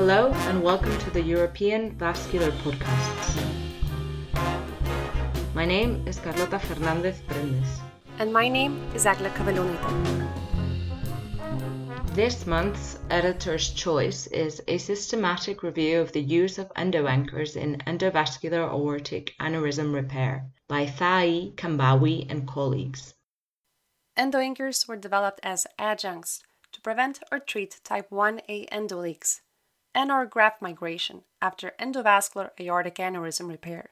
Hello and welcome to the European Vascular Podcasts. My name is Carlota Fernandez Prendes. And my name is Agla Cavallonita. This month's editor's choice is a systematic review of the use of endoanchors in endovascular aortic aneurysm repair by Thai, Qamhawi, and colleagues. Endoanchors were developed as adjuncts to prevent or treat type 1A endoleaks and or graft migration after endovascular aortic aneurysm repair,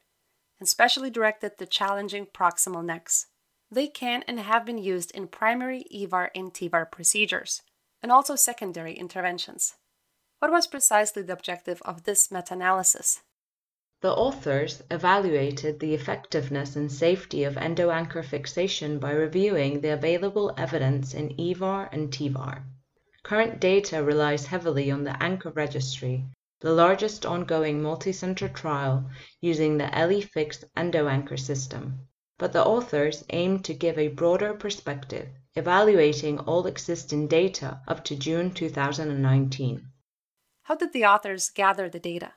and specially directed to challenging proximal necks. They can and have been used in primary EVAR and TEVAR procedures and also secondary interventions. What was precisely the objective of this meta analysis? The authors evaluated the effectiveness and safety of endoanchor fixation by reviewing the available evidence in EVAR and TEVAR. Current data relies heavily on the Anchor Registry, the largest ongoing multicenter trial using the Heli-FX endoanchor system, but the authors aim to give a broader perspective evaluating all existing data up to June 2019. How did the authors gather the data?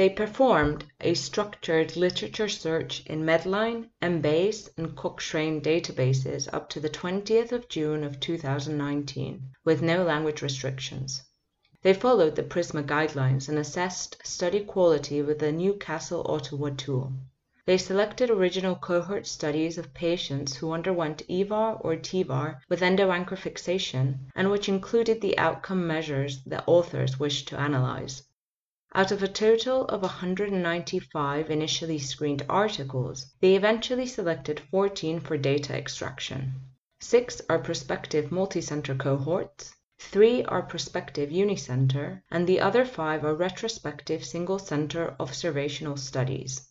They performed a structured literature search in Medline, Embase, and Cochrane databases up to the 20th of June of 2019 with no language restrictions. They followed the PRISMA guidelines and assessed study quality with the Newcastle Ottawa tool. They selected original cohort studies of patients who underwent EVAR or TEVAR with endoanchor fixation and which included the outcome measures the authors wished to analyze. Out of a total of 195 initially screened articles, they eventually selected 14 for data extraction. Six are prospective multicenter cohorts, three are prospective unicenter, and the other five are retrospective single center observational studies.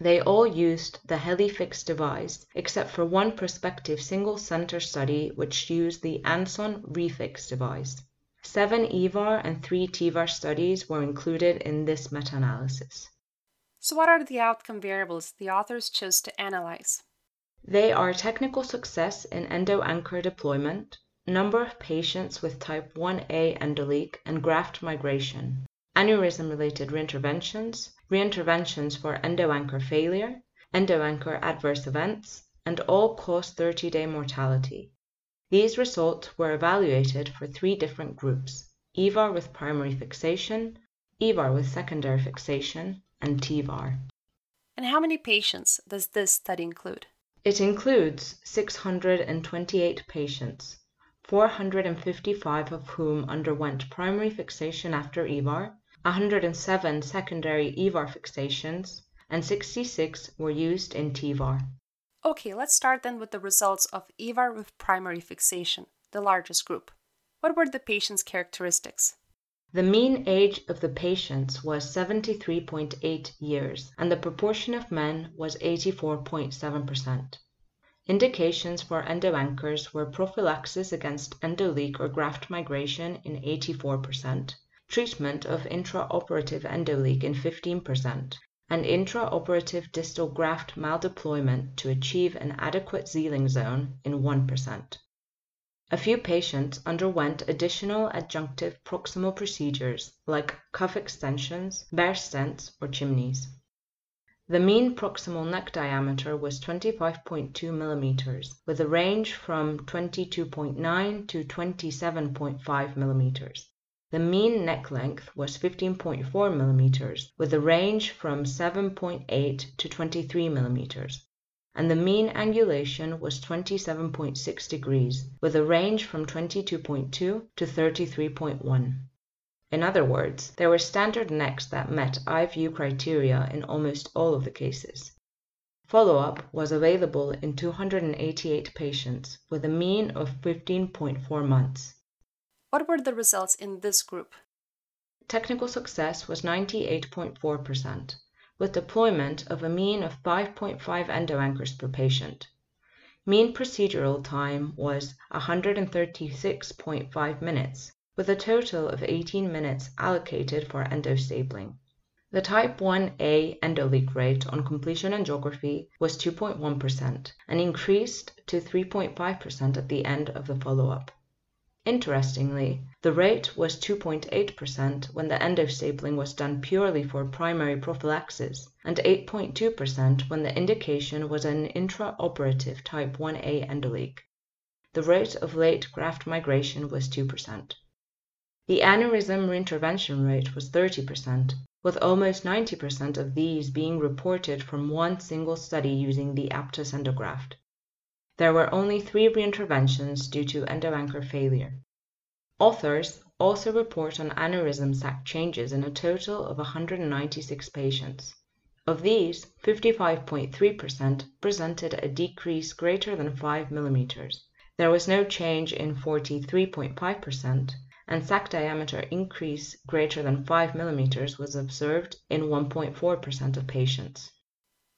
They all used the Heli-FX device, except for one prospective single-center study which used the Anson Refix device. Seven EVAR and three TEVAR studies were included in this meta-analysis. So what are the outcome variables the authors chose to analyze? They are technical success in endo anchor deployment, number of patients with type 1A endoleak and graft migration, aneurysm-related reinterventions, reinterventions for endo anchor failure, endo anchor adverse events, and all-cause 30-day mortality. These results were evaluated for three different groups: EVAR with primary fixation, EVAR with secondary fixation, and TEVAR. And how many patients does this study include? It includes 628 patients, 455 of whom underwent primary fixation after EVAR 107 secondary EVAR fixations, and 66 were used in TEVAR. Okay, let's start then with the results of EVAR with primary fixation, the largest group. What were the patient's characteristics? The mean age of the patients was 73.8 years, and the proportion of men was 84.7%. Indications for endoanchors were prophylaxis against endoleak or graft migration in 84%, treatment of intraoperative endoleak in 15%, and intraoperative distal graft maldeployment to achieve an adequate sealing zone in 1%. A few patients underwent additional adjunctive proximal procedures like cuff extensions, bare stents, or chimneys. The mean proximal neck diameter was 25.2 mm, with a range from 22.9 to 27.5 mm. The mean neck length was 15.4 mm, with a range from 7.8 to 23 mm, and the mean angulation was 27.6 degrees, with a range from 22.2 to 33.1. In other words, there were standard necks that met IFU criteria in almost all of the cases. Follow-up was available in 288 patients with a mean of 15.4 months. What were the results in this group? Technical success was 98.4%, with deployment of a mean of 5.5 endoanchors per patient. Mean procedural time was 136.5 minutes, with a total of 18 minutes allocated for endostapling. The type 1A endoleak rate on completion angiography was 2.1% and increased to 3.5% at the end of the follow-up. Interestingly, the rate was 2.8% when the endostapling was done purely for primary prophylaxis and 8.2% when the indication was an intraoperative type 1a endoleak. The rate of late graft migration was 2%. The aneurysm reintervention rate was 30%, with almost 90% of these being reported from one single study using the Aptus endograft. There were only three reinterventions due to endoanchor failure. Authors also report on aneurysm sac changes in a total of 196 patients. Of these, 55.3% presented a decrease greater than 5 mm. There was no change in 43.5%, and sac diameter increase greater than 5 mm was observed in 1.4% of patients.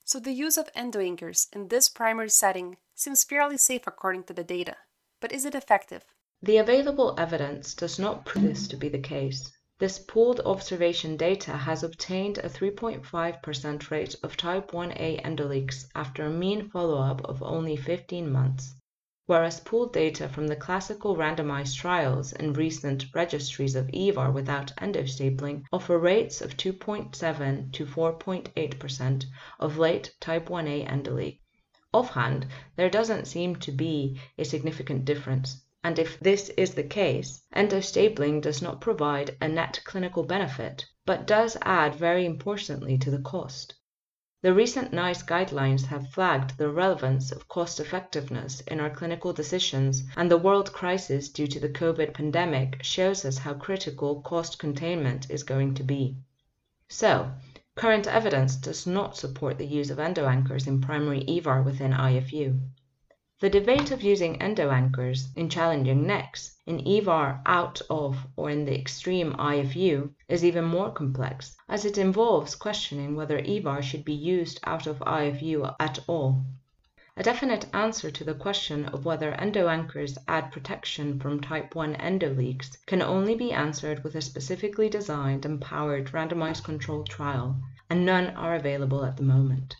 So the use of endoanchors in this primary setting seems fairly safe according to the data. But is it effective? The available evidence does not prove this to be the case. This pooled observation data has obtained a 3.5% rate of type 1a endoleaks after a mean follow-up of only 15 months, whereas pooled data from the classical randomized trials and recent registries of EVAR without endostapling offer rates of 2.7 to 4.8% of late type 1a endoleak. Offhand, there doesn't seem to be a significant difference, and if this is the case, endostapling does not provide a net clinical benefit, but does add very importantly to the cost. The recent NICE guidelines have flagged the relevance of cost effectiveness in our clinical decisions, and the world crisis due to the COVID pandemic shows us how critical cost containment is going to be. So, Current evidence does not support the use of endoanchors in primary EVAR within IFU. The debate of using endoanchors in challenging necks in EVAR out of or in the extreme IFU is even more complex, as it involves questioning whether EVAR should be used out of IFU at all. A definite answer to the question of whether endoanchors add protection from type 1 endoleaks can only be answered with a specifically designed and powered randomized controlled trial, and none are available at the moment.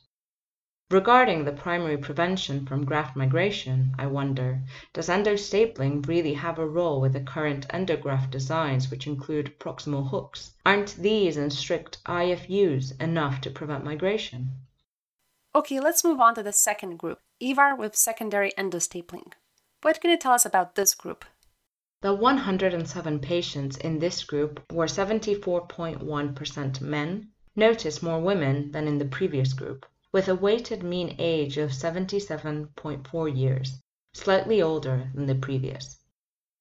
Regarding the primary prevention from graft migration, I wonder, does endostapling really have a role with the current endograft designs which include proximal hooks? Aren't these and strict IFUs enough to prevent migration? Okay, let's move on to the second group, EVAR with secondary endostapling. What can you tell us about this group? The 107 patients in this group were 74.1% men, notice more women than in the previous group, with a weighted mean age of 77.4 years, slightly older than the previous.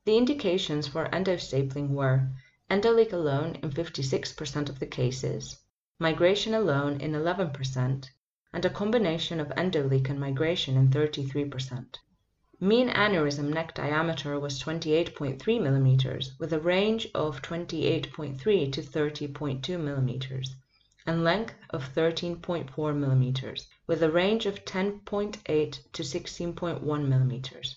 The indications for endostapling were endoleak alone in 56% of the cases, migration alone in 11%, and a combination of endoleak and migration in 33%. Mean aneurysm neck diameter was 28.3 mm with a range of 28.3 to 30.2 mm and length of 13.4 mm with a range of 10.8 to 16.1 mm.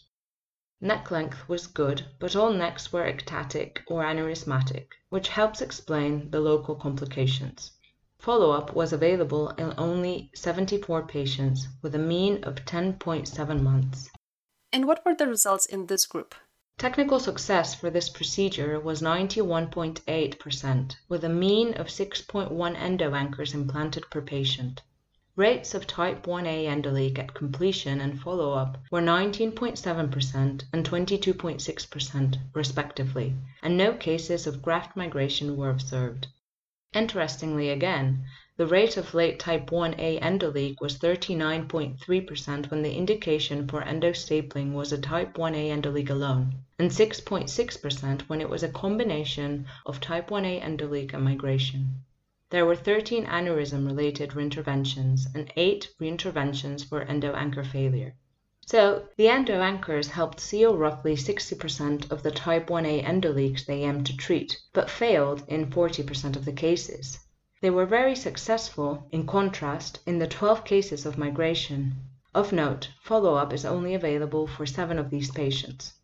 Neck length was good, but all necks were ectatic or aneurysmatic, which helps explain the local complications. Follow-up was available in only 74 patients with a mean of 10.7 months. And what were the results in this group? Technical success for this procedure was 91.8% with a mean of 6.1 endoanchors implanted per patient. Rates of type 1a endoleak at completion and follow-up were 19.7% and 22.6% respectively, and no cases of graft migration were observed. Interestingly again, the rate of late type 1a endoleak was 39.3% when the indication for endostapling was a type 1a endoleak alone, and 6.6% when it was a combination of type 1a endoleak and migration. There were 13 aneurysm related reinterventions and 8 reinterventions for endoanchor failure. So, the endo anchors helped seal roughly 60% of the type 1a endoleaks they aimed to treat, but failed in 40% of the cases. They were very successful, in contrast, in the 12 cases of migration. Of note, follow-up is only available for 7 of these patients.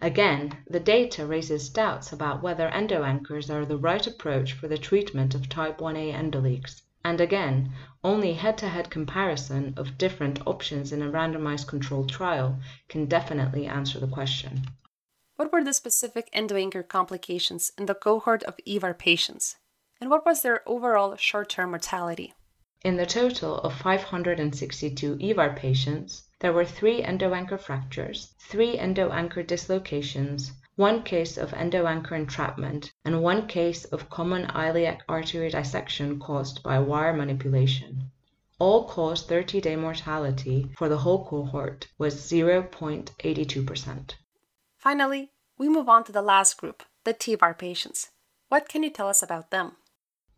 Again, the data raises doubts about whether endo anchors are the right approach for the treatment of type 1a endoleaks. And again, only head-to-head comparison of different options in a randomized controlled trial can definitely answer the question. What were the specific endoanchor complications in the cohort of EVAR patients? And what was their overall short term mortality? In the total of 562 EVAR patients, there were three endoanchor fractures, three endoanchor dislocations, one case of endoanchor entrapment, and one case of common iliac artery dissection caused by wire manipulation. All cause 30 day mortality for the whole cohort was 0.82%. Finally, we move on to the last group, the TEVAR patients. What can you tell us about them?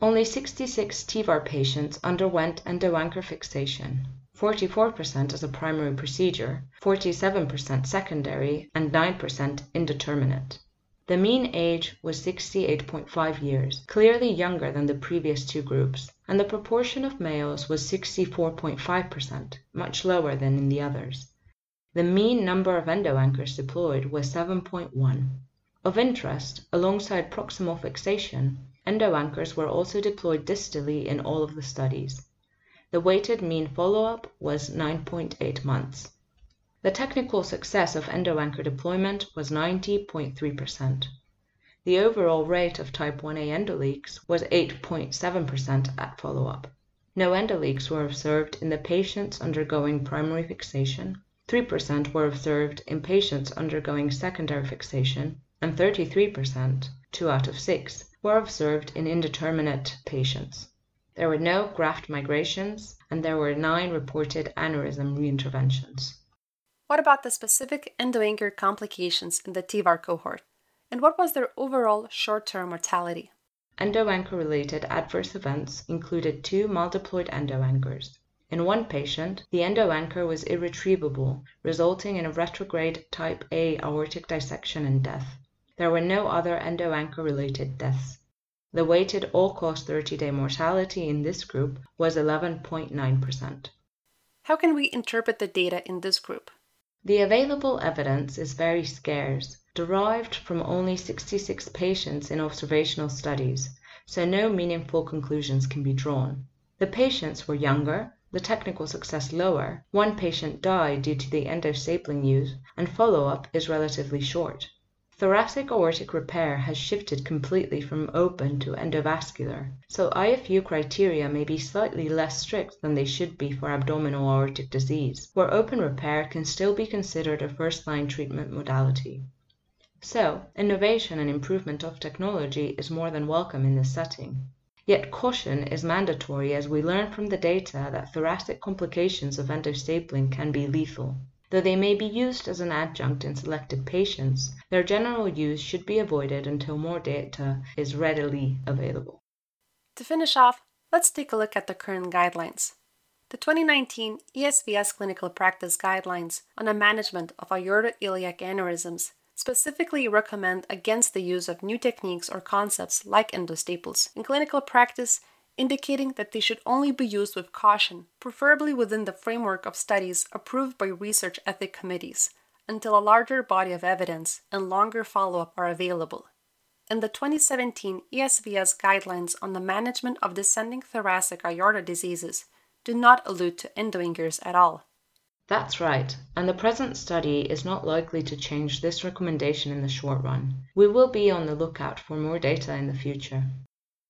Only 66 TEVAR patients underwent endoanchor fixation, 44% as a primary procedure, 47% secondary, and 9% indeterminate. The mean age was 68.5 years, clearly younger than the previous two groups, and the proportion of males was 64.5%, much lower than in the others. The mean number of endoanchors deployed was 7.1. Of interest, alongside proximal fixation, endoanchors were also deployed distally in all of the studies. The weighted mean follow-up was 9.8 months. The technical success of endoanchor deployment was 90.3%. The overall rate of type 1a endoleaks was 8.7% at follow-up. No endoleaks were observed in the patients undergoing primary fixation, 3% were observed in patients undergoing secondary fixation, and 33%, 2 out of 6, were observed in indeterminate patients. There were no graft migrations, and there were nine reported aneurysm reinterventions. What about the specific endoanchor complications in the TEVAR cohort? And what was their overall short term mortality? Endoanchor related adverse events included two maldeployed endoanchors. In one patient, the endoanchor was irretrievable, resulting in a retrograde type A aortic dissection and death. There were no other endoanchor related deaths. The weighted all-cause 30-day mortality in this group was 11.9%. How can we interpret the data in this group? The available evidence is very scarce, derived from only 66 patients in observational studies, so no meaningful conclusions can be drawn. The patients were younger, the technical success lower, one patient died due to the endostapling use, and follow-up is relatively short. Thoracic aortic repair has shifted completely from open to endovascular, so IFU criteria may be slightly less strict than they should be for abdominal aortic disease, where open repair can still be considered a first-line treatment modality. So, innovation and improvement of technology is more than welcome in this setting. Yet caution is mandatory as we learn from the data that thoracic complications of endostapling can be lethal. Though they may be used as an adjunct in selected patients, their general use should be avoided until more data is readily available. To finish off, let's take a look at the current guidelines. The 2019 ESVS Clinical Practice Guidelines on the Management of Aortoiliac Aneurysms specifically recommend against the use of new techniques or concepts like endostaples in clinical practice indicating that they should only be used with caution, preferably within the framework of studies approved by research ethic committees, until a larger body of evidence and longer follow up are available. In the 2017 ESVS guidelines on the management of descending thoracic aorta diseases, do not allude to endoanchors at all. That's right, and the present study is not likely to change this recommendation in the short run. We will be on the lookout for more data in the future.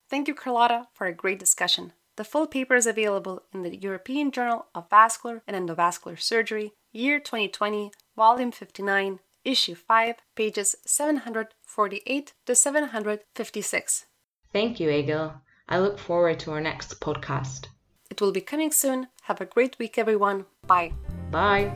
Thank you, Carlota, for a great discussion. The full paper is available in the European Journal of Vascular and Endovascular Surgery, year 2020, volume 59, issue 5, pages 748 to 756. Thank you, Egil. I look forward to our next podcast. It will be coming soon. Have a great week, everyone. Bye. Bye.